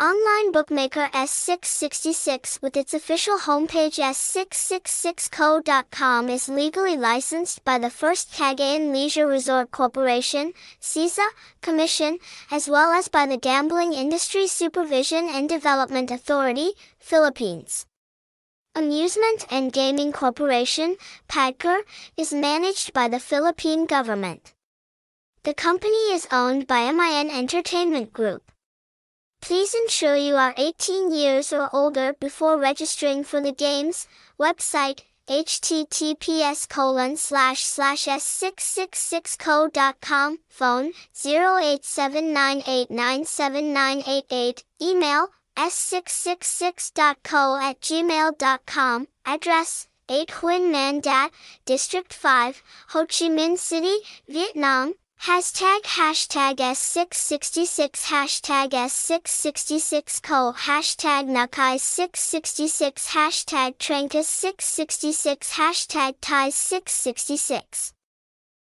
Online bookmaker S666 with its official homepage s666co.com is legally licensed by the First Cagayan Leisure Resort Corporation, CEZA, Commission, as well as by the Gambling Industry Supervision and Development Authority, Philippines. Amusement and Gaming Corporation, PAGCOR, is managed by the Philippine government. The company is owned by MIN Entertainment Group. Please ensure you are 18 years or older before registering for the games. Website https colon slash slash s666co.com phone 0879897988 email s666.co at gmail.com address 8 Huynh Van Dat, District 5, Ho Chi Minh City, Vietnam Hashtag hashtag S666 hashtag S666 co hashtag Nakai 666 hashtag Trancas 666 hashtag Ties 666